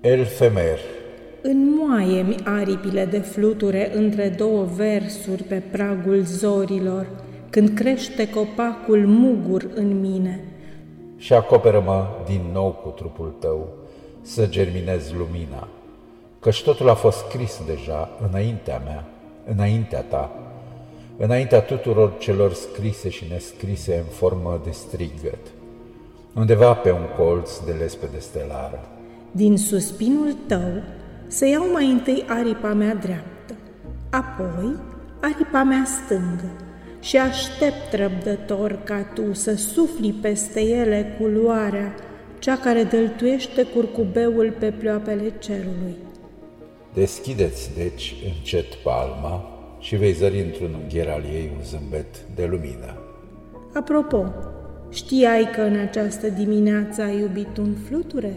Elfemer Înmoaie-mi aripile de fluture între două versuri pe pragul zorilor, când crește copacul mugur în mine. Și acoperă-mă din nou cu trupul tău, să germinez lumina, căci totul a fost scris deja înaintea mea, înaintea ta, înaintea tuturor celor scrise și nescrise în formă de strigăt, undeva pe un colț de lespede stelară. Din suspinul tău să iau mai întâi aripa mea dreaptă, apoi aripa mea stângă și aștept răbdător ca tu să sufli peste ele culoarea, cea care dăltuiește curcubeul pe ploapele cerului. Deschideți, deci, încet palma și vei zări într-un ungher al ei un zâmbet de lumină. Apropo, știai că în această dimineață ai iubit un fluture?